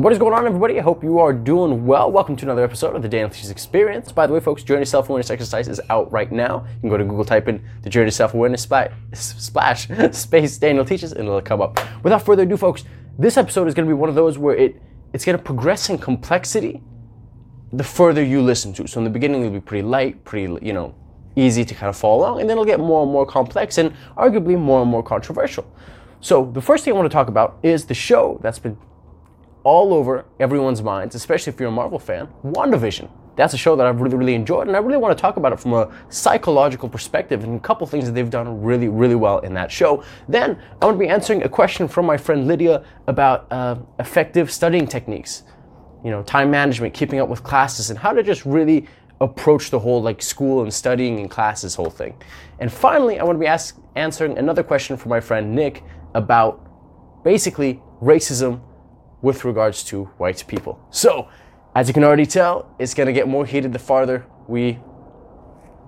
What is going on, everybody? I hope you are doing well. Welcome to another episode of the Daniel Teaches Experience. By the way, folks, Journey Self Awareness exercise is out right now. You can go to Google, type in the Journey to Self Awareness splash, splash space Daniel Teaches, and it'll come up. Without further ado, folks, this episode is going to be one of those where it it's going to progress in complexity the further you listen to. So in the beginning, it'll be pretty light, pretty you know easy to kind of follow along, and then it'll get more and more complex and arguably more and more controversial. So the first thing I want to talk about is the show that's been all over everyone's minds, especially if you're a Marvel fan, WandaVision. That's a show that I've really, really enjoyed, and I really want to talk about it from a psychological perspective and a couple things that they've done really, really well in that show. Then I'm going to be answering a question from my friend Lydia about uh, effective studying techniques, you know, time management, keeping up with classes, and how to just really approach the whole like school and studying and classes whole thing. And finally, I want to be ask, answering another question from my friend Nick about basically racism with regards to white people. So, as you can already tell, it's gonna get more heated the farther we,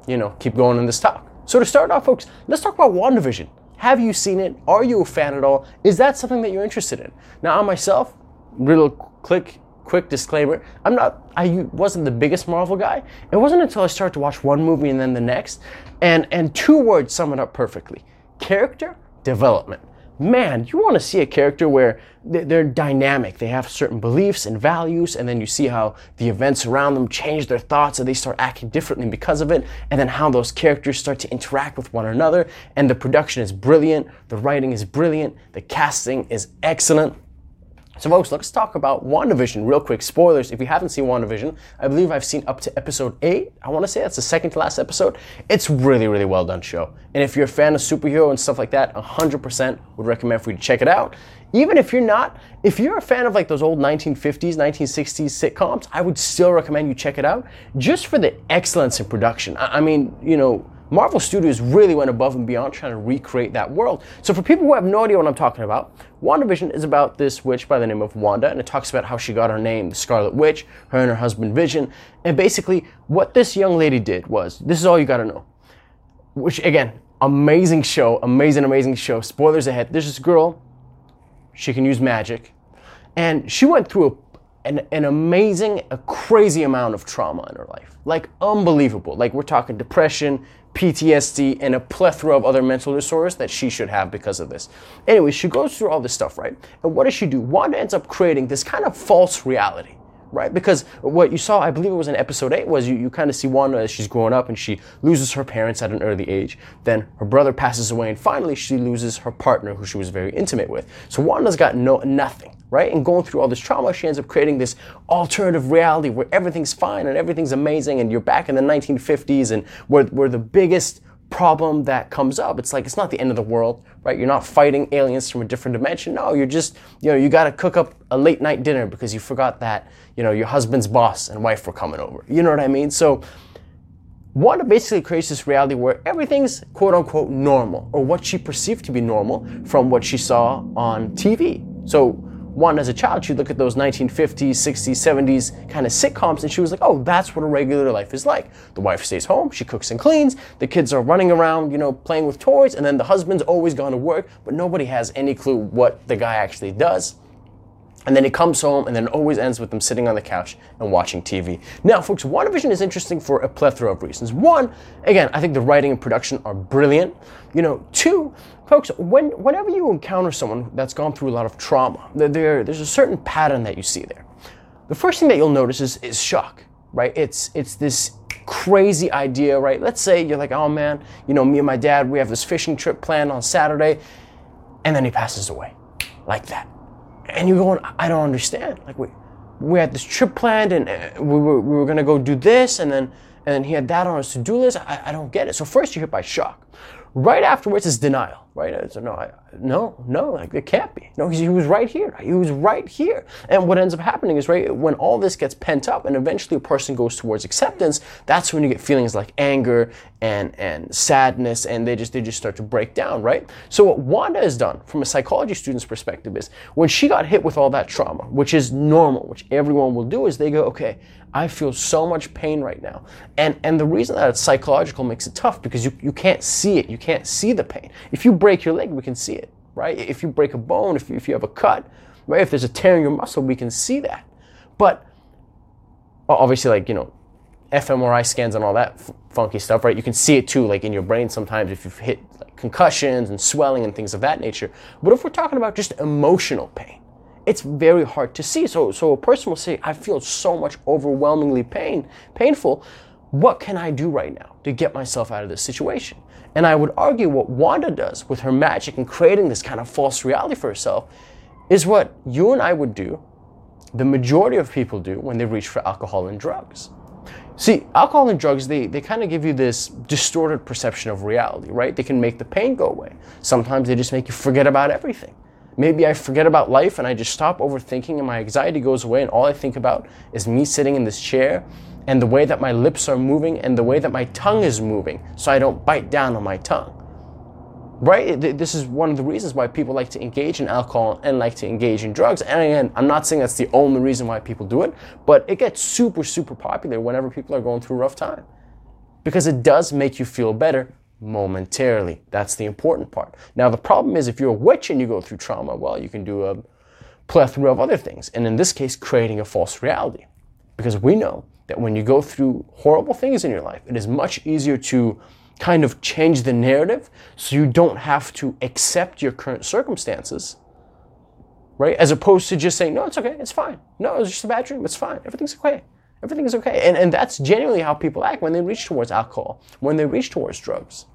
you know, keep going in this talk. So to start off, folks, let's talk about WandaVision. Have you seen it? Are you a fan at all? Is that something that you're interested in? Now, I myself, little quick, quick disclaimer, I'm not, I wasn't the biggest Marvel guy. It wasn't until I started to watch one movie and then the next, and and two words sum it up perfectly: character development man, you want to see a character where they're dynamic. They have certain beliefs and values, and then you see how the events around them change their thoughts and they start acting differently because of it, and then how those characters start to interact with one another. And the production is brilliant, the writing is brilliant, the casting is excellent. So, folks, let's talk about WandaVision real quick. Spoilers if you haven't seen WandaVision, I believe I've seen up to episode 8. I want to say that's the second to last episode. It's really, really well done show. And if you're a fan of superhero and stuff like that, 100% would recommend for you to check it out. Even if you're not, if you're a fan of like those old 1950s, 1960s sitcoms, I would still recommend you check it out just for the excellence in production. I mean, you know, Marvel Studios really went above and beyond trying to recreate that world. So for people who have no idea what I'm talking about, WandaVision is about this witch by the name of Wanda, and it talks about how she got her name, the Scarlet Witch, her and her husband Vision. And basically, what this young lady did was this is all you gotta know. Which, again, amazing show, amazing, amazing show. Spoilers ahead. There's this girl, she can use magic, and she went through a an, an amazing, a crazy amount of trauma in her life. Like, unbelievable. Like, we're talking depression, PTSD, and a plethora of other mental disorders that she should have because of this. Anyway, she goes through all this stuff, right? And what does she do? Wanda ends up creating this kind of false reality right? Because what you saw, I believe it was in episode 8, was you, you kind of see Wanda as she's growing up and she loses her parents at an early age. Then her brother passes away, and finally she loses her partner who she was very intimate with. So Wanda's got no nothing right? And going through all this trauma, she ends up creating this alternative reality where everything's fine and everything's amazing, and you're back in the 1950s, and where, where the biggest problem that comes up, it's like it's not the end of the world, right? You're not fighting aliens from a different dimension. No, you're just, you know, you got to cook up a late night dinner because you forgot that, you know, your husband's boss and wife were coming over. You know what I mean? So, Wanda basically creates this reality where everything's quote unquote normal, or what she perceived to be normal from what she saw on TV. So, one as a child, she'd look at those 1950s, 60s, 70s kind of sitcoms and she was like, oh, that's what a regular life is like. The wife stays home, she cooks and cleans, the kids are running around, you know, playing with toys, and then the husband's always gone to work, but nobody has any clue what the guy actually does. And then he comes home and then always ends with them sitting on the couch and watching TV. Now, folks, WandaVision is interesting for a plethora of reasons. One, again, I think the writing and production are brilliant. You know, two, folks, when, whenever you encounter someone that's gone through a lot of trauma, there, there's a certain pattern that you see there. The first thing that you'll notice is, is shock, right? It's, it's this crazy idea, right? Let's say you're like, oh man, you know, me and my dad, we have this fishing trip planned on Saturday, and then he passes away like that and you're going, I don't understand. Like we, we had this trip planned, and uh, we were we were gonna go do this, and then and he had that on his to-do list. I, I don't get it. So first you're hit by shock. Right afterwards is denial right? So no, I, no, no, like it can't be. No, he was right here. He was right here. And what ends up happening is, right, when all this gets pent up and eventually a person goes towards acceptance, that's when you get feelings like anger and and sadness, and they just they just start to break down, right? So what Wanda has done from a psychology student's perspective is when she got hit with all that trauma, which is normal, which everyone will do, is they go, okay, I feel so much pain right now. And and the reason that it's psychological makes it tough because you, you can't see it. You can't see the pain. If you break your leg, we can see it, right? If you break a bone, if you, if you have a cut, right? If there's a tear in your muscle, we can see that. But obviously, like, you know, fMRI scans and all that f- funky stuff, right? You can see it too, like in your brain sometimes if you've hit like, concussions and swelling and things of that nature. But if we're talking about just emotional pain, it's very hard to see. So, so a person will say, I feel so much overwhelmingly pain, painful. What can I do right now to get myself out of this situation? And I would argue what Wanda does with her magic and creating this kind of false reality for herself is what you and I would do, the majority of people do when they reach for alcohol and drugs. See, alcohol and drugs, they, they kind of give you this distorted perception of reality, right? They can make the pain go away. Sometimes they just make you forget about everything. Maybe I forget about life and I just stop overthinking and my anxiety goes away and all I think about is me sitting in this chair and the way that my lips are moving and the way that my tongue is moving so I don't bite down on my tongue. Right? This is one of the reasons why people like to engage in alcohol and like to engage in drugs. And again, I'm not saying that's the only reason why people do it, but it gets super, super popular whenever people are going through a rough time. Because it does make you feel better momentarily. That's the important part. Now, the problem is if you're a witch and you go through trauma, well, you can do a plethora of other things. And in this case, creating a false reality. Because we know that when you go through horrible things in your life, it is much easier to kind of change the narrative so you don't have to accept your current circumstances, right? As opposed to just saying, no, it's okay, it's fine. No, it's just a bad dream, it's fine, everything's okay. Everything is okay. And, and that's genuinely how people act when they reach towards alcohol, when they reach towards drugs.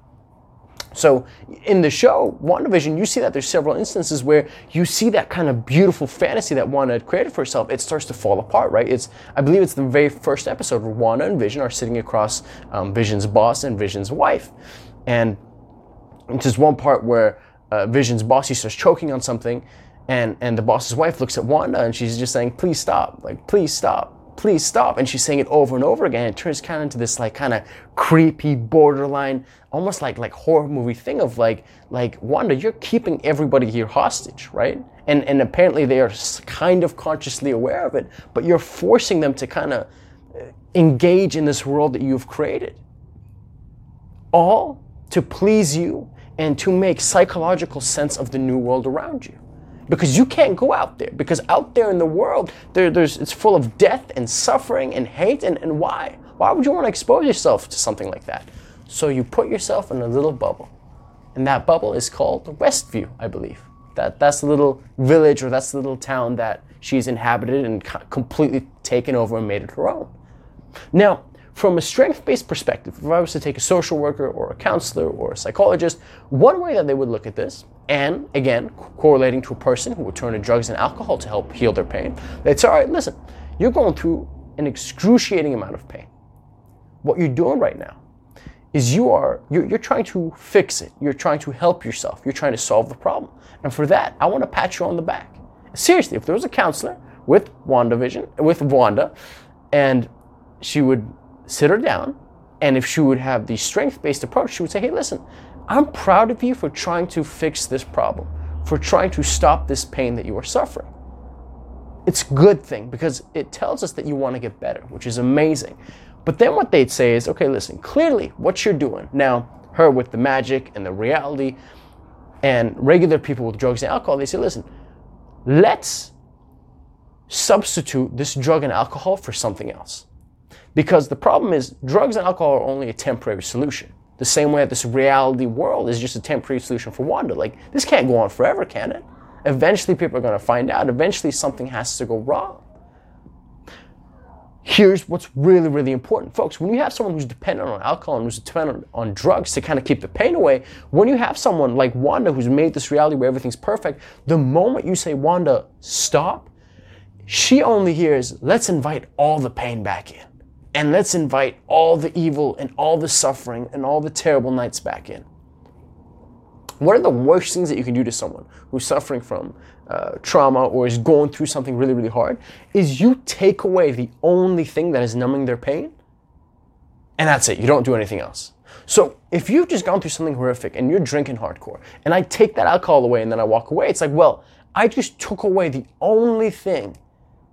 So in the show, WandaVision, you see that there's several instances where you see that kind of beautiful fantasy that Wanda had created for herself. It starts to fall apart, right? It's I believe it's the very first episode where Wanda and Vision are sitting across um, Vision's boss and Vision's wife, and just one part where uh, Vision's boss he starts choking on something, and and the boss's wife looks at Wanda and she's just saying, "Please stop! Like please stop!" Please stop. And she's saying it over and over again. It turns kind of into this like kind of creepy, borderline, almost like like horror movie thing of like like Wanda, you're keeping everybody here hostage, right? And and apparently they are kind of consciously aware of it, but you're forcing them to kind of uh, engage in this world that you've created. All to please you and to make psychological sense of the new world around you because you can't go out there. Because out there in the world there, there's it's full of death and suffering and hate. And, and why? Why would you want to expose yourself to something like that? So you put yourself in a little bubble. And that bubble is called westview i believe. That that's the little village or that's the little town that she's inhabited and completely taken over and made it her own. Now from a strength based perspective, if I was to take a social worker or a counselor or a psychologist, one way that they would look at this, and again, correlating to a person who would turn to drugs and alcohol to help heal their pain, they'd say, all right, listen, you're going through an excruciating amount of pain. What you're doing right now is you are you're, you're, trying to fix it. You're trying to help yourself. You're trying to solve the problem. And for that i want to pat you on the back. Seriously if there was a counselor with WandaVision with wanda and she would sit her down, and if she would have the strength based approach, she would say, Hey, listen, I'm proud of you for trying to fix this problem, for trying to stop this pain that you are suffering. It's a good thing because it tells us that you want to get better, which is amazing. But then what they'd say is, okay, listen, clearly what you're doing now, her with the magic and the reality, and regular people with drugs and alcohol, they say, listen, let's substitute this drug and alcohol for something else. Because the problem is, drugs and alcohol are only a temporary solution. The same way that this reality world is just a temporary solution for Wanda. Like, this can't go on forever, can it? Eventually, people are going to find out. Eventually, something has to go wrong. Here's what's really, really important. Folks, when you have someone who's dependent on alcohol and who's dependent on drugs to kind of keep the pain away, when you have someone like Wanda who's made this reality where everything's perfect, the moment you say, Wanda, stop, she only hears, let's invite all the pain back in and let's invite all the evil and all the suffering and all the terrible nights back in. What are the worst things that you can do to someone who's suffering from uh, trauma or is going through something really, really hard? Is you take away the only thing that is numbing their pain, and that's it. You don't do anything else. So if you've just gone through something horrific and you're drinking hardcore, and I take that alcohol away and then I walk away, it's like, well, I just took away the only thing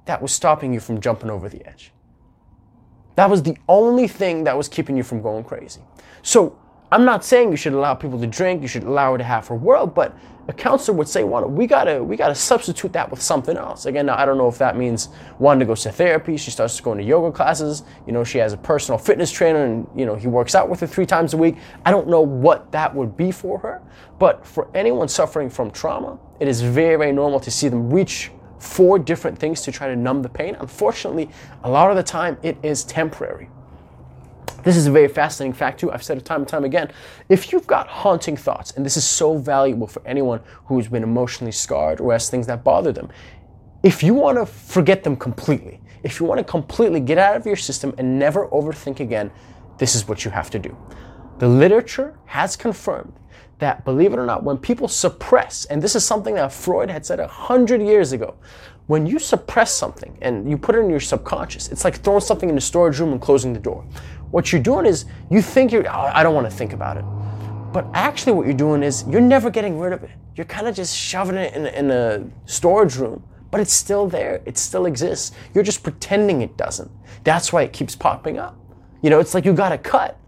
that was stopping you from jumping over the edge. That was the only thing that was keeping you from going crazy. So I'm not saying you should allow people to drink, you should allow her to have her world, but a counselor would say, well, we gotta we gotta substitute that with something else. Again, I don't know if that means wanting to go to therapy. She starts going to yoga classes. You know, she has a personal fitness trainer, and you know he works out with her three times a week. I don't know what that would be for her, but for anyone suffering from trauma, it is very very normal to see them reach for different things to try to numb the pain. Unfortunately, a lot of the time it is temporary. This is a very fascinating fact, too. I've said it time and time again. If you've got haunting thoughts, and this is so valuable for anyone who's been emotionally scarred or has things that bother them, if you want to forget them completely, if you want to completely get out of your system and never overthink again, this is what you have to do. The literature has confirmed that, believe it or not, when people suppress, and this is something that Freud had said a hundred years ago, when you suppress something and you put it in your subconscious, it's like throwing something in the storage room and closing the door. What you're doing is you think you're, oh, I don't want to think about it. But actually, what you're doing is you're never getting rid of it. You're kind of just shoving it in, in a storage room, but it's still there. It still exists. You're just pretending it doesn't. That's why it keeps popping up. You know, it's like you got a cut.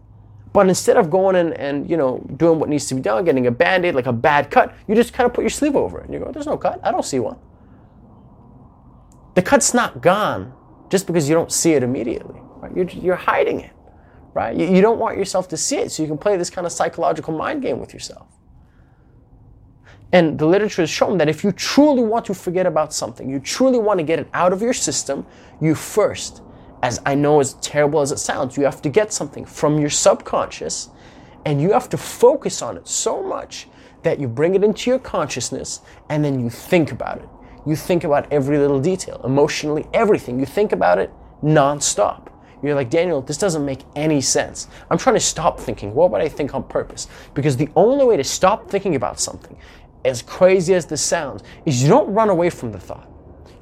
But instead of going and, and you know doing what needs to be done, getting a band-aid like a bad cut, you just kind of put your sleeve over it and you go, there's no cut. I don't see one. The cut's not gone just because you don't see it immediately. Right? You're, you're hiding it right? You, you don't want yourself to see it, so you can play this kind of psychological mind game with yourself. And the literature has shown that if you truly want to forget about something, you truly want to get it out of your system, you first, as I know as terrible as it sounds, you have to get something from your subconscious and you have to focus on it so much that you bring it into your consciousness and then you think about it. You think about every little detail, emotionally, everything. You think about it nonstop. You're like, Daniel, this doesn't make any sense. I'm trying to stop thinking. What would I think on purpose? Because the only way to stop thinking about something, as crazy as this sounds, is you don't run away from the thought.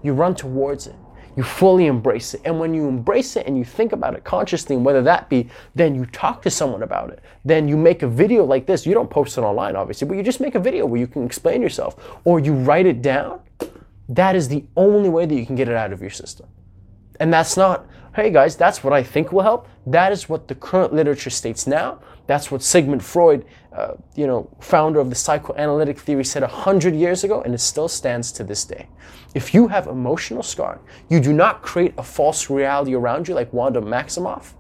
You run towards it. You fully embrace it. And when you embrace it and you think about it consciously, and whether that be then you talk to someone about it, then you make a video like this. You don't post it online, obviously, but you just make a video where you can explain yourself or you write it down. That is the only way that you can get it out of your system. And that's not, hey guys, that's what I think will help. That is what the current literature states now. That's what Sigmund Freud, uh, you know, founder of the psychoanalytic theory, said a hundred years ago, and it still stands to this day. If you have emotional scarring, you do not create a false reality around you like Wanda Maximoff,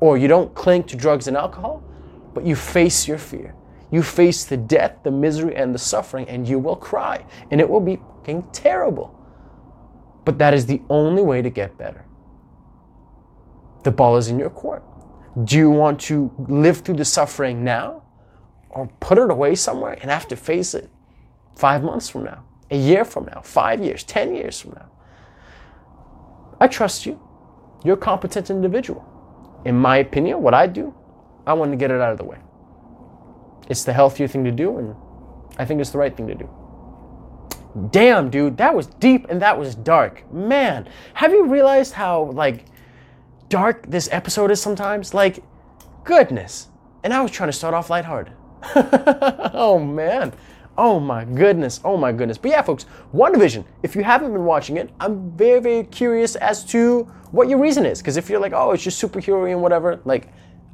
or you don't cling to drugs and alcohol, but you face your fear. You face the death, the misery, and the suffering, and you will cry, and it will be fucking terrible. But that is the only way to get better. The ball is in your court. Do you want to live through the suffering now or put it away somewhere and have to face it five months from now, a year from now, five years, 10 years from now? I trust you. You're a competent individual. In my opinion, what I do, I want to get it out of the way. It's the healthier thing to do, and I think it's the right thing to do. Damn, dude, that was deep and that was dark. Man, have you realized how, like, dark this episode is sometimes? Like, goodness. And I was trying to start off lighthearted. oh, man. Oh my goodness. Oh my goodness. But yeah, folks, WandaVision, if you haven't been watching it, I'm very, very curious as to what your reason is. Because if you're like, oh, it's just superhero and whatever, like,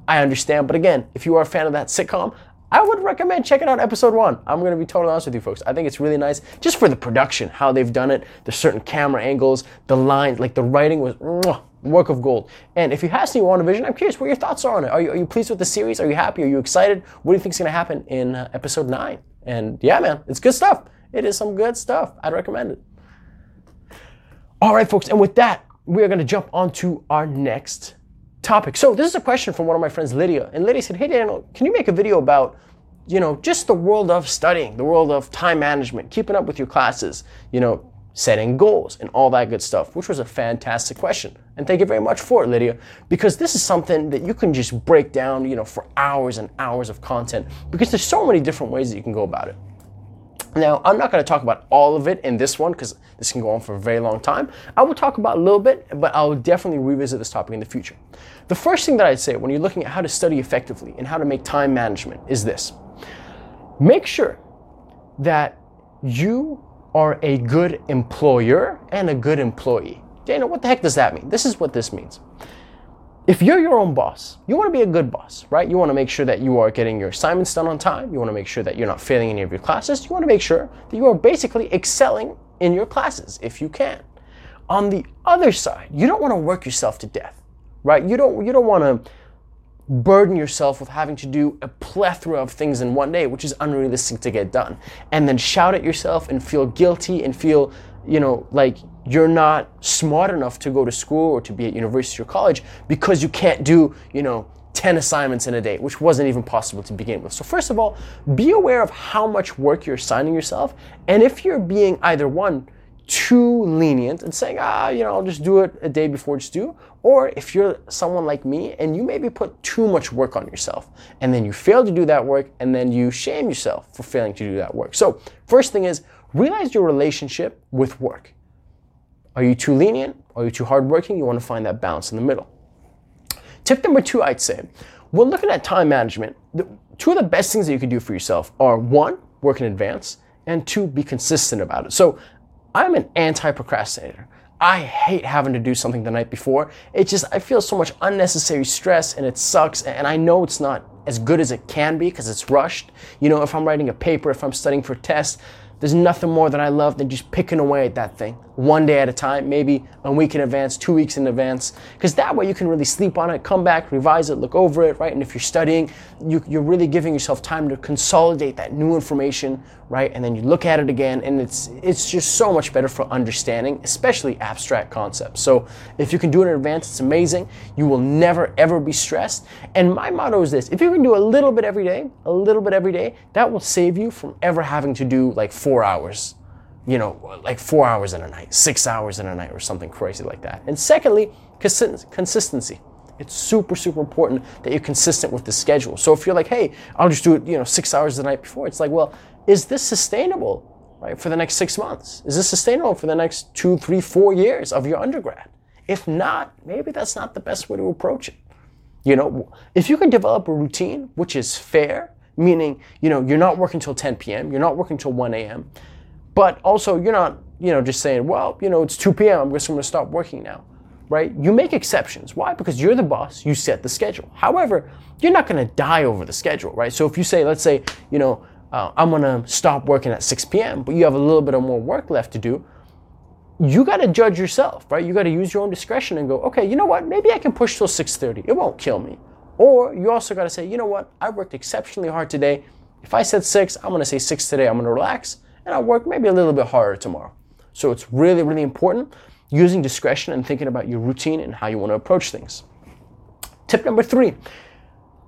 I understand. But again, if you are a fan of that sitcom, I would recommend checking out episode one. I'm going to be totally honest with you folks. I think it's really nice just for the production, how they've done it, the certain camera angles, the lines, like the writing was work of gold. And if you have seen WandaVision, I'm curious what your thoughts are on it. Are you, are you pleased with the series? Are you happy? Are you excited? What do you think is going to happen in uh, episode nine? And yeah, man, it's good stuff. It is some good stuff. I'd recommend it. All right, folks, and with that, we are going to jump on to our next topic. So this is a question from one of my friends, Lydia. And Lydia said, hey, Daniel, can you make a video about, you know, just the world of studying, the world of time management, keeping up with your classes, you know, setting goals and all that good stuff, which was a fantastic question. And thank you very much for it, Lydia, because this is something that you can just break down, you know, for hours and hours of content because there's so many different ways that you can go about it. Now, I'm not going to talk about all of it in this one because this can go on for a very long time. I will talk about a little bit, but I'll definitely revisit this topic in the future. The first thing that I'd say when you're looking at how to study effectively and how to make time management is this make sure that you are a good employer and a good employee. Dana, what the heck does that mean? This is what this means. if you're your own boss, you want to be a good boss, right? You want to make sure that you are getting your assignments done on time. You want to make sure that you're not failing any of your classes. You want to make sure that you are basically excelling in your classes if you can. On the other side, you don't want to work yourself to death, right? You don't you don't want to burden yourself with having to do a plethora of things in one day, which is unrealistic to get done. And then shout at yourself and feel guilty and feel, you know, like you're not smart enough to go to school or to be at university or college because you can't do, you know, 10 assignments in a day, which wasn't even possible to begin with. So, first of all, be aware of how much work you're assigning yourself. And if you're being either one, too lenient and saying, ah, you know, I'll just do it a day before it's due. Or if you're someone like me and you maybe put too much work on yourself and then you fail to do that work and then you shame yourself for failing to do that work. So, first thing is realize your relationship with work. Are you too lenient? Are you too hardworking? You want to find that balance in the middle. Tip number two, I'd say, when looking at time management, the, two of the best things that you can do for yourself are one, work in advance, and two, be consistent about it. So I'm an anti procrastinator. I hate having to do something the night before. It just, I feel so much unnecessary stress and it sucks. And I know it's not as good as it can be because it's rushed. You know, if I'm writing a paper, if I'm studying for tests, there's nothing more that I love than just picking away at that thing one day at a time, maybe a week in advance, two weeks in advance, because that way you can really sleep on it, come back, revise it, look over it, right? And if you're studying, you, are really giving yourself time to consolidate that new information, right? And then you look at it again, and it's it's just so much better for understanding, especially abstract concepts. So if you can do it in advance, it's amazing. You will never ever be stressed. And my motto is this: if you can do a little bit every day, a little bit every day, that will save you from ever having to do like four hours, you know, like four hours in a night, six hours in a night, or something crazy like that. And secondly, consistency. It's super, super important that you're consistent with the schedule. So if you're like, hey, I'll just do it, you know, six hours the night before, it's like, well, is this sustainable, right, for the next six months? Is this sustainable for the next two, three, four years of your undergrad? If not, maybe that's not the best way to approach it. You know, if you can develop a routine which is fair meaning you know you're not working till 10 p.m you're not working till 1 a.m but also you're not you know just saying well you know it's 2 p.m i'm just going to stop working now right? You make exceptions. Why? Because you're the boss you set the schedule. However you're not going to die over the schedule right? So if you say let's say you know uh, i'm going to stop working at 6 p.m but you have a little bit of more work left to do you got to judge yourself right? You got to use your own discretion and go okay you know what? Maybe i can push till 6.30 it won't kill me. Or you also got to say, you know what, I worked exceptionally hard today. If I said six, I'm going to say six today. I'm going to relax and I'll work maybe a little bit harder tomorrow. So it's really, really important using discretion and thinking about your routine and how you want to approach things. Tip number three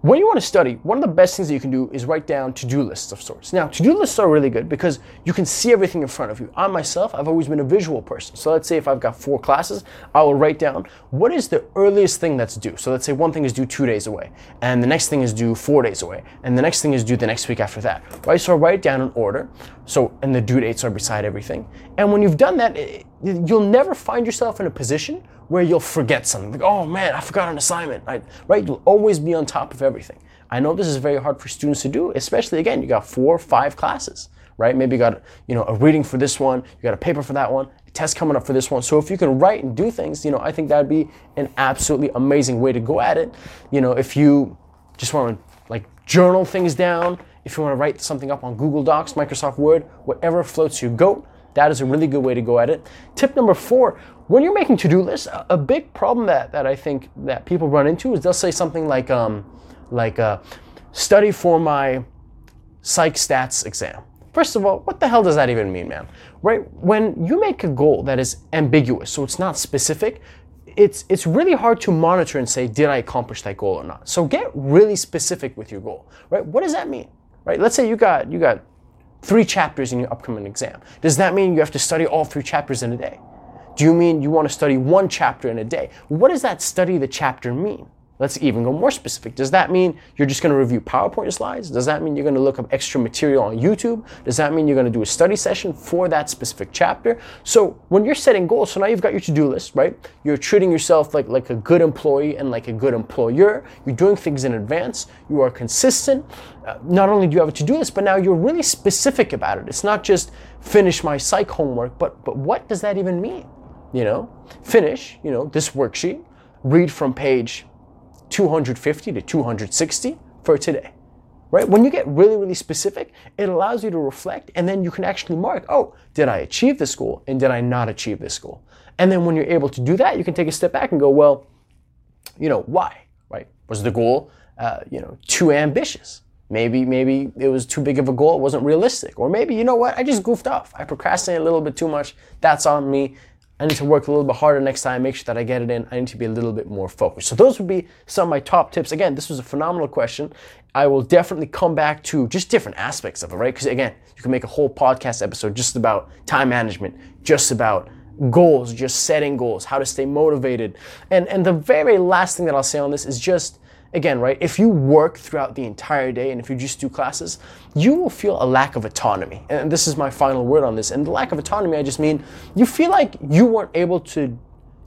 when you want to study, one of the best things that you can do is write down to-do lists of sorts. Now, to-do lists are really good because you can see everything in front of you. I myself, I've always been a visual person. So let's say if I've got four classes, I will write down what is the earliest thing that's due. So let's say one thing is due two days away, and the next thing is due four days away, and the next thing is due the next week after that, right? So I write it down in order. So, and the due dates are beside everything. And when you've done that, it, you'll never find yourself in a position where you'll forget something. Like, oh man, I forgot an assignment, right? right? You'll always be on top of everything. I know this is very hard for students to do, especially again, you got four or five classes, right? Maybe you got you know a reading for this one, you got a paper for that one, a test coming up for this one. So if you can write and do things, you know, I think that'd be an absolutely amazing way to go at it. You know, if you just want to like journal things down, if you want to write something up on Google Docs, Microsoft Word, whatever floats your goat, that is a really good way to go at it. Tip number four, when you're making to-do lists, a big problem that, that I think that people run into is they'll say something like, um, like uh, study for my psych stats exam. First of all, what the hell does that even mean, man? Right? When you make a goal that is ambiguous, so it's not specific, it's it's really hard to monitor and say, did I accomplish that goal or not? So get really specific with your goal, right? What does that mean? Right? Let's say you got you got three chapters in your upcoming exam. Does that mean you have to study all three chapters in a day? Do you mean you want to study one chapter in a day? What does that study the chapter mean? Let's even go more specific. Does that mean you're just going to review PowerPoint slides? Does that mean you're going to look up extra material on YouTube? Does that mean you're going to do a study session for that specific chapter? So when you're setting goals, so now you've got your to-do list, right? You're treating yourself like, like a good employee and like a good employer. You're doing things in advance. You are consistent. Uh, not only do you have a to-do list, but now you're really specific about it. It's not just finish my psych homework, but but what does that even mean? You know, finish, you know, this worksheet, read from page 250 to 260 for today. Right? When you get really, really specific, it allows you to reflect and then you can actually mark, oh, did I achieve this goal and did I not achieve this goal? And then when you're able to do that, you can take a step back and go, well, you know, why? Right? Was the goal, uh, you know, too ambitious? Maybe, maybe it was too big of a goal. It wasn't realistic. Or maybe, you know what? I just goofed off. I procrastinated a little bit too much. That's on me. I need to work a little bit harder next time, make sure that I get it in. I need to be a little bit more focused. So, those would be some of my top tips. Again, this was a phenomenal question. I will definitely come back to just different aspects of it, right? Because, again, you can make a whole podcast episode just about time management, just about goals, just setting goals, how to stay motivated. And, and the very last thing that I'll say on this is just again, right, if you work throughout the entire day and if you just do classes, you will feel a lack of autonomy. And this is my final word on this. And the lack of autonomy, I just mean you feel like you weren't able to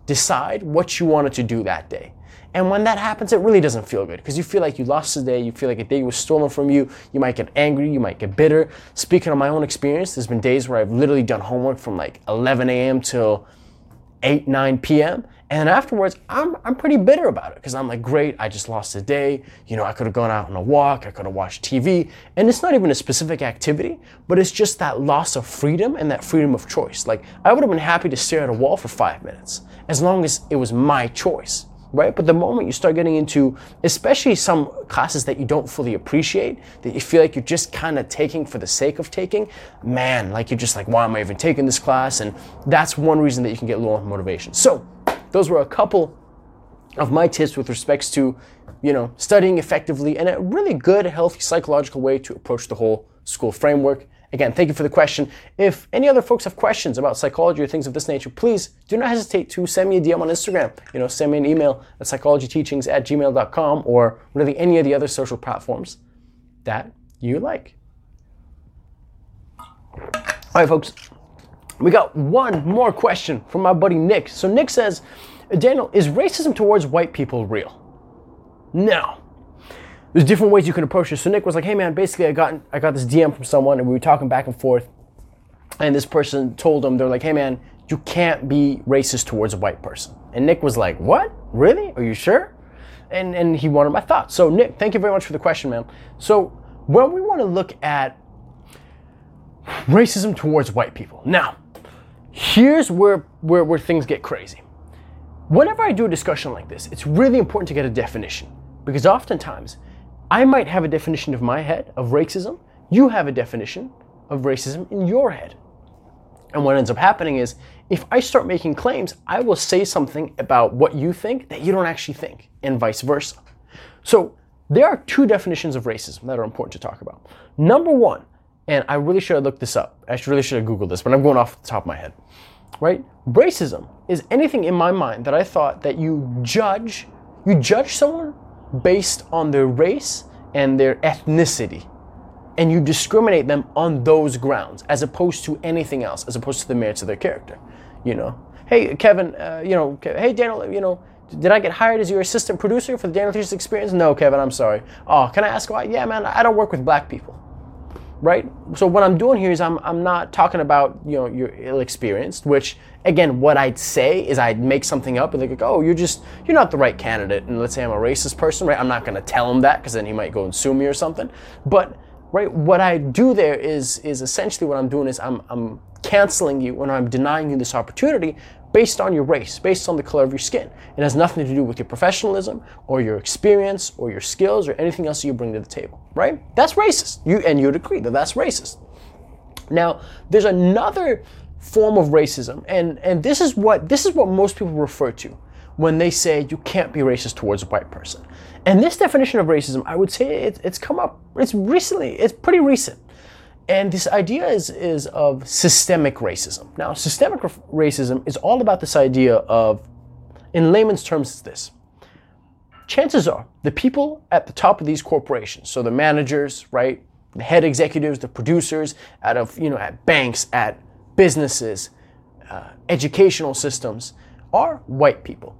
decide what you wanted to do that day. And when that happens, it really doesn't feel good because you feel like you lost the day. You feel like a day was stolen from you. You might get angry. You might get bitter. Speaking of my own experience, there's been days where I've literally done homework from like 11 a.m. till 8, 9 p.m. And afterwards, I'm, I'm pretty bitter about it because I'm like, great, I just lost a day. You know, I could have gone out on a walk, I could have watched TV. And it's not even a specific activity, but it's just that loss of freedom and that freedom of choice. Like, I would have been happy to stare at a wall for five minutes as long as it was my choice right? But the moment you start getting into, especially some classes that you don't fully appreciate, that you feel like you're just kind of taking for the sake of taking, man, like you're just like, why am I even taking this class? And that's one reason that you can get low on motivation. So, those were a couple of my tips with respects to, you know, studying effectively and a really good, healthy psychological way to approach the whole school framework. Again, thank you for the question. If any other folks have questions about psychology or things of this nature, please do not hesitate to send me a DM on Instagram. You know, send me an email at psychologyteachings at gmail.com or really any of the other social platforms that you like. All right, folks. We got one more question from my buddy Nick. So Nick says, Daniel, is racism towards white people real? No. There's different ways you can approach it. So Nick was like, hey man, basically I got I got this DM from someone and we were talking back and forth. And this person told him, they're like, hey man, you can't be racist towards a white person. And Nick was like, what? Really? Are you sure? And and he wanted my thoughts. So Nick, thank you very much for the question, man. So when we want to look at racism towards white people. Now, here's where, where, where things get crazy. Whenever I do a discussion like this, it's really important to get a definition because oftentimes I might have a definition of my head of racism, you have a definition of racism in your head. And what ends up happening is if I start making claims, I will say something about what you think that you don't actually think, and vice versa. So there are two definitions of racism that are important to talk about. Number one, and I really should have looked this up. I really should have Googled this, but I'm going off the top of my head. Right? Racism is anything in my mind that I thought that you judge, you judge someone based on their race and their ethnicity. And you discriminate them on those grounds as opposed to anything else, as opposed to the merits of their character. You know, hey, Kevin, uh, you know, hey, Daniel, you know, did I get hired as your assistant producer for the Daniel Teaches Experience? No, Kevin, I'm sorry. Oh, can I ask why? Yeah, man, I don't work with black people right? So what I'm doing here is I'm, I'm not talking about you know you're ill experienced, which again what I'd say is I'd make something up and they go, oh you're just you're not the right candidate. And let's say I'm a racist person, right? I'm not gonna tell him that because then he might go and sue me or something. But right, what I do there is is essentially what I'm doing is I'm I'm canceling you when I'm denying you this opportunity based on your race, based on the color of your skin. It has nothing to do with your professionalism or your experience or your skills or anything else you bring to the table, right? That's racist. You and you'd agree that that's racist. Now, there's another form of racism, and, and this is what this is what most people refer to when they say you can't be racist towards a white person. And this definition of racism, I would say it, it's come up, it's recently, it's pretty recent. And this idea is, is of systemic racism. Now, systemic racism is all about this idea of, in layman's terms, it's this. Chances are the people at the top of these corporations, so the managers, right, the head executives, the producers, out of you know at banks, at businesses, uh, educational systems, are white people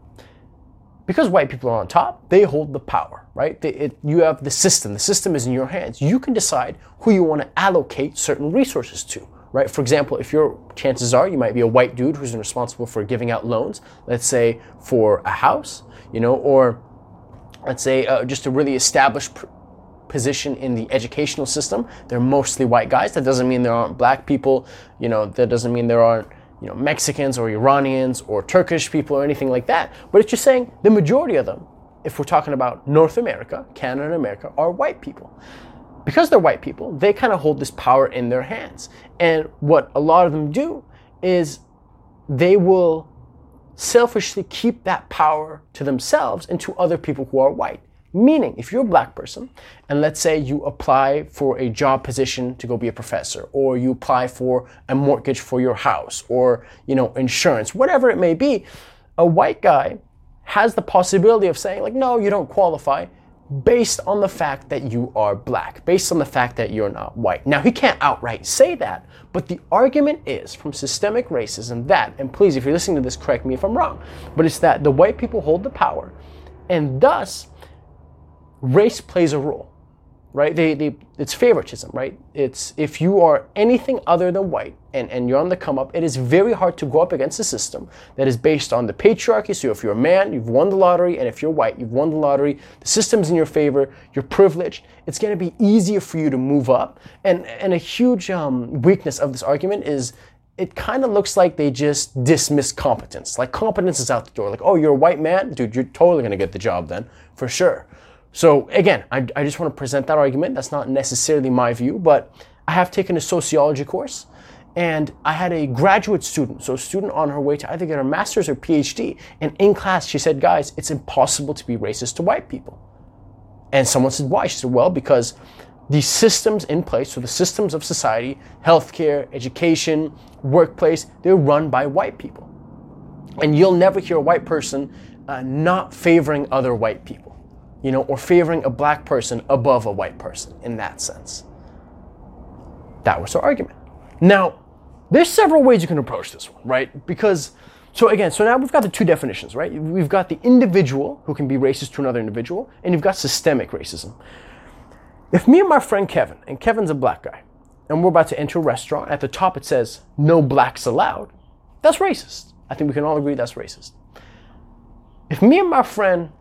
because white people are on top, they hold the power, right? They, it, you have the system. The system is in your hands. You can decide who you want to allocate certain resources to, right? For example, if your chances are you might be a white dude who's responsible for giving out loans, let's say for a house, you know, or let's say, uh, just a really established pr- position in the educational system. They're mostly white guys. That doesn't mean there aren't black people. You know, that doesn't mean there aren't you know Mexicans or Iranians or Turkish people or anything like that. But it's just saying the majority of them, if we're talking about North America, Canada, and America, are white people. Because they're white people, they kind of hold this power in their hands. And what a lot of them do is they will selfishly keep that power to themselves and to other people who are white. Meaning, if you're a black person, and let's say you apply for a job position to go be a professor, or you apply for a mortgage for your house, or you know, insurance, whatever it may be, a white guy has the possibility of saying, like, no, you don't qualify, based on the fact that you are black, based on the fact that you're not white. Now, he can't outright say that, but the argument is from systemic racism that, and please, if you're listening to this, correct me if I'm wrong, but it's that the white people hold the power, and thus race plays a role, right? They, they, it's favoritism, right? It's if you are anything other than white and, and you're on the come up, it is very hard to go up against a system that is based on the patriarchy. So if you're a man, you've won the lottery, and if you're white, you've won the lottery. The system's in your favor, you're privileged. It's going to be easier for you to move up. And, and a huge um, weakness of this argument is it kind of looks like they just dismiss competence. Like competence is out the door. Like, oh, you're a white man? Dude, you're totally going to get the job then, for sure. So again, I, I just want to present that argument. That's not necessarily my view, but I have taken a sociology course and I had a graduate student, so a student on her way to either get her master's or PhD, and in class she said, guys, it's impossible to be racist to white people. And someone said, why? She said, well, because the systems in place, so the systems of society, healthcare, education, workplace, they're run by white people. And you'll never hear a white person uh, not favoring other white people you know, or favoring a black person above a white person in that sense. That was her argument. Now, there's several ways you can approach this one, right? Because, so again, so now we've got the two definitions, right? We've got the individual who can be racist to another individual, and you've got systemic racism. If me and my friend Kevin, and Kevin's a black guy, and we're about to enter a restaurant, at the top it says, no blacks allowed, that's racist. I think we can all agree that's racist. If me and my friend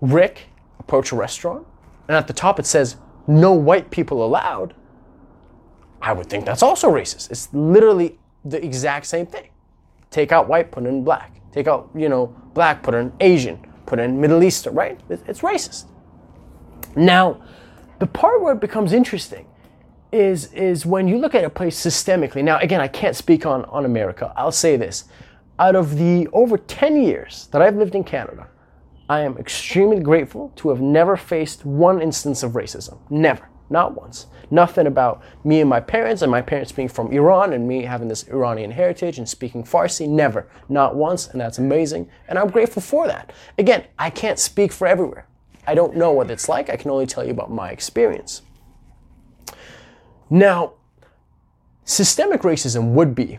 Rick approach a restaurant and at the top it says no white people allowed, I would think that's also racist. It's literally the exact same thing. Take out white, put in black. Take out, you know, black, put in Asian, put in Middle Eastern, right? It's racist. Now, the part where it becomes interesting is, is when you look at a place systemically. Now, again, I can't speak on, on America. I'll say this. Out of the over 10 years that I've lived in Canada, I am extremely grateful to have never faced one instance of racism. Never. Not once. Nothing about me and my parents, and my parents being from Iran, and me having this Iranian heritage and speaking Farsi. Never. Not once, and that's amazing. And I'm grateful for that. Again, I can't speak for everywhere. I don't know what it's like. I can only tell you about my experience. Now, systemic racism would be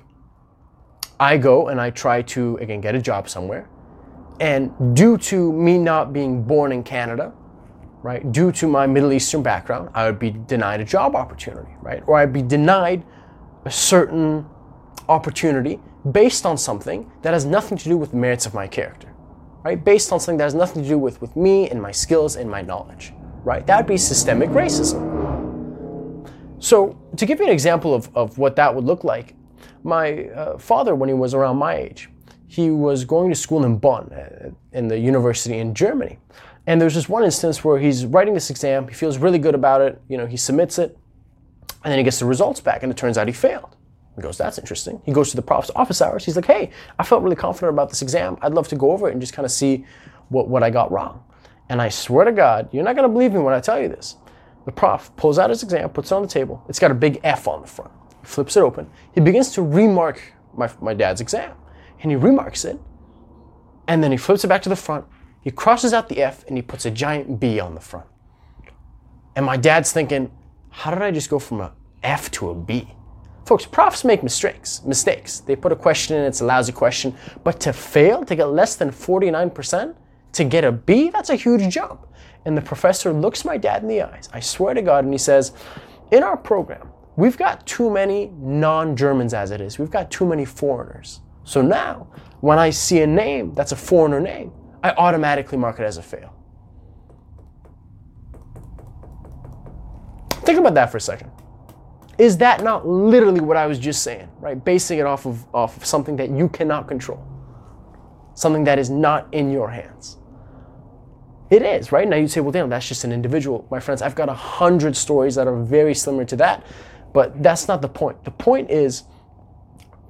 I go and I try to, again, get a job somewhere. And due to me not being born in Canada, right, due to my Middle Eastern background, I would be denied a job opportunity, right? Or I'd be denied a certain opportunity based on something that has nothing to do with the merits of my character, right? Based on something that has nothing to do with, with me and my skills and my knowledge, right? That would be systemic racism. So, to give you an example of, of what that would look like, my uh, father, when he was around my age, he was going to school in Bonn, uh, in the university in Germany. And there's this one instance where he's writing this exam, he feels really good about it, you know, he submits it, and then he gets the results back, and it turns out he failed. He goes, that's interesting. He goes to the prof's office hours. He's like, hey, I felt really confident about this exam. I'd love to go over it and just kind of see what, what I got wrong. And I swear to God, you're not going to believe me when I tell you this. The prof pulls out his exam, puts it on the table. It's got a big F on the front. He flips it open. He begins to remark my, my dad's exam and he remarks it, and then he flips it back to the front. He crosses out the F and he puts a giant B on the front. And my dad's thinking, how did I just go from a F to a B? Folks, profs make mistakes. Mistakes. They put a question in, it's a lousy question, but to fail, to get less than 49%, to get a B, that's a huge jump. And the professor looks my dad in the eyes, I swear to God, and he says, In our program, we've got too many non Germans as it is. We've got too many foreigners. So now, when I see a name that's a foreigner name, I automatically mark it as a fail. Think about that for a second. Is that not literally what I was just saying, right? Basing it off of, off of something that you cannot control, something that is not in your hands. It is, right? Now you say, well, damn, that's just an individual. My friends, I've got a hundred stories that are very similar to that, but that's not the point. The point is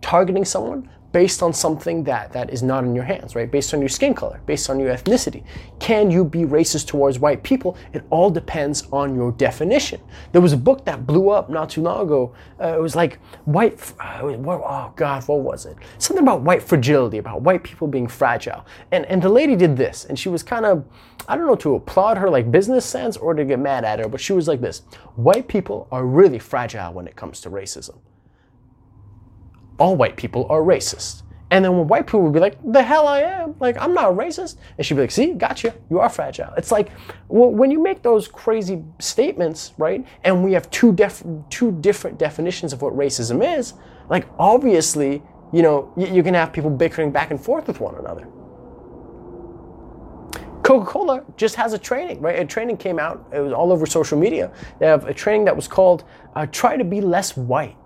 targeting someone based on something that that is not in your hands, right? Based on your skin color, based on your ethnicity. Can you be racist towards white people? It all depends on your definition. There was a book that blew up not too long ago. Uh, it was like white. Uh, oh God, what was it? Something about white fragility, about white people being fragile. And and the lady did this, and she was kind of, I don't know, to applaud her like business sense or to get mad at her, but she was like this: White people are really fragile when it comes to racism all white people are racist. And then when white people would be like, the hell I am, like, I'm not racist. And she'd be like, see, gotcha, you are fragile. It's like, well, when you make those crazy statements, right, and we have two, def- two different definitions of what racism is, like, obviously, you know, you're gonna have people bickering back and forth with one another. Coca Cola just has a training, right? A training came out, it was all over social media. They have a training that was called uh, Try to Be Less White.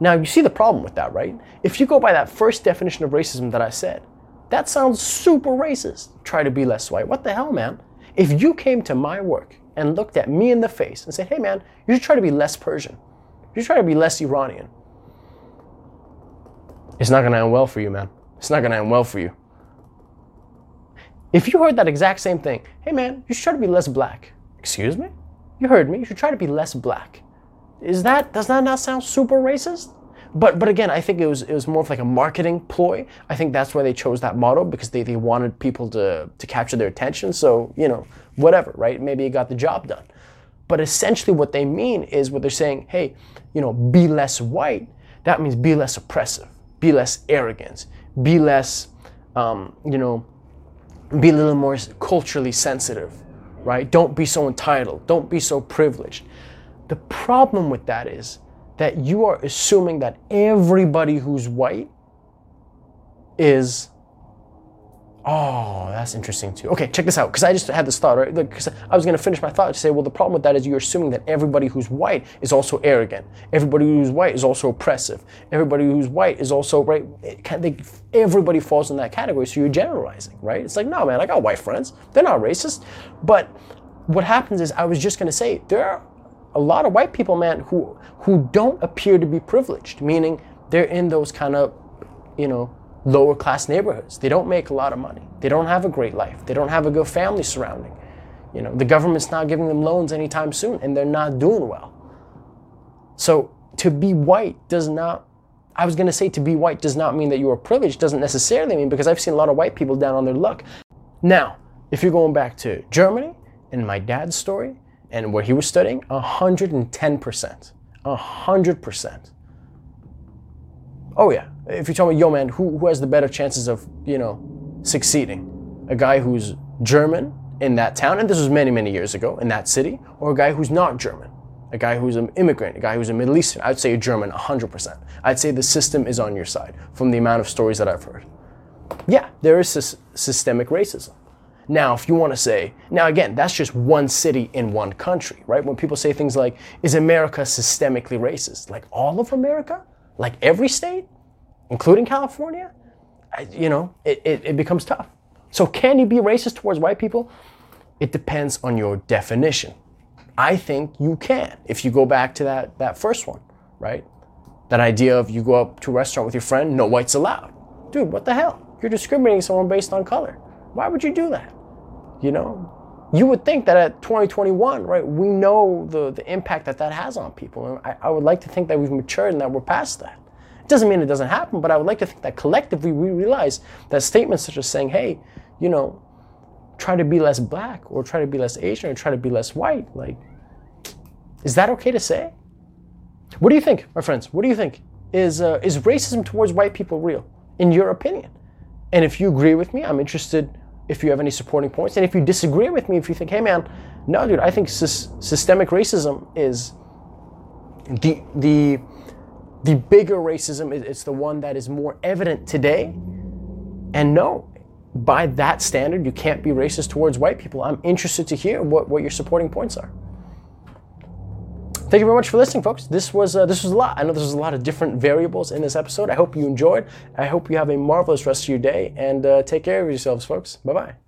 Now, you see the problem with that, right? If you go by that first definition of racism that I said, that sounds super racist. Try to be less white. What the hell, man? If you came to my work and looked at me in the face and said, hey, man, you should try to be less Persian, you should try to be less Iranian, it's not gonna end well for you, man. It's not gonna end well for you. If you heard that exact same thing, hey, man, you should try to be less black. Excuse me? You heard me. You should try to be less black. Is that does that not sound super racist? But but again, I think it was it was more of like a marketing ploy. I think that's why they chose that model because they, they wanted people to to capture their attention. So, you know, whatever, right? Maybe it got the job done. But essentially what they mean is what they're saying, hey, you know, be less white. That means be less oppressive, be less arrogant, be less um, you know, be a little more culturally sensitive, right? Don't be so entitled. Don't be so privileged. The problem with that is that you are assuming that everybody who's white is Oh, that's interesting too. Okay, check this out. Because I just had this thought, right? Because I was going to finish my thought to say, well, the problem with that is you're assuming that everybody who's white is also arrogant. Everybody who's white is also oppressive. Everybody who's white is also right. They, everybody falls in that category, so you're generalizing, right? It's like, no, man, I got white friends. They're not racist. But what happens is, I was just going to say, there are a lot of white people, man, who who don't appear to be privileged, meaning they're in those kind of, you know, lower class neighborhoods. They don't make a lot of money. They don't have a great life. They don't have a good family surrounding. You know, the government's not giving them loans anytime soon, and they're not doing well. So to be white does not I was going to say to be white does not mean that you are privileged, doesn't necessarily mean because I've seen a lot of white people down on their luck. Now, if you're going back to Germany and my dad's story, and where he was studying, 110%. 100%. Oh yeah. If you tell me, yo man, who, who has the better chances of, you know, succeeding? A guy who's German in that town, and this was many, many years ago in that city, or a guy who's not German? A guy who's an immigrant, a guy who's a Middle Eastern. I'd say a German 100%. I'd say the system is on your side from the amount of stories that I've heard. Yeah, there is sy- systemic racism. Now, if you want to say, now again, that's just one city in one country, right? When people say things like, is America systemically racist? Like all of America? Like every state? Including California? You know, it, it, it becomes tough. So, can you be racist towards white people? It depends on your definition. I think you can if you go back to that, that first one, right? That idea of you go up to a restaurant with your friend, no whites allowed. Dude, what the hell? You're discriminating someone based on color. Why would you do that? You know, you would think that at 2021, right, we know the, the impact that that has on people. And I, I would like to think that we've matured and that we're past that. It doesn't mean it doesn't happen, but I would like to think that collectively we realize that statements such as saying, hey, you know, try to be less black or try to be less Asian or try to be less white, like, is that okay to say? What do you think, my friends? What do you think? Is, uh, is racism towards white people real, in your opinion? And if you agree with me, I'm interested if you have any supporting points. And if you disagree with me, if you think, hey man, no, dude, I think sy- systemic racism is the the the bigger racism. It's the one that is more evident today. And no, by that standard, you can't be racist towards white people. I'm interested to hear what, what your supporting points are. Thank you very much for listening, folks. This was uh, this was a lot. I know this was a lot of different variables in this episode. I hope you enjoyed. I hope you have a marvelous rest of your day, and uh, take care of yourselves, folks. Bye bye.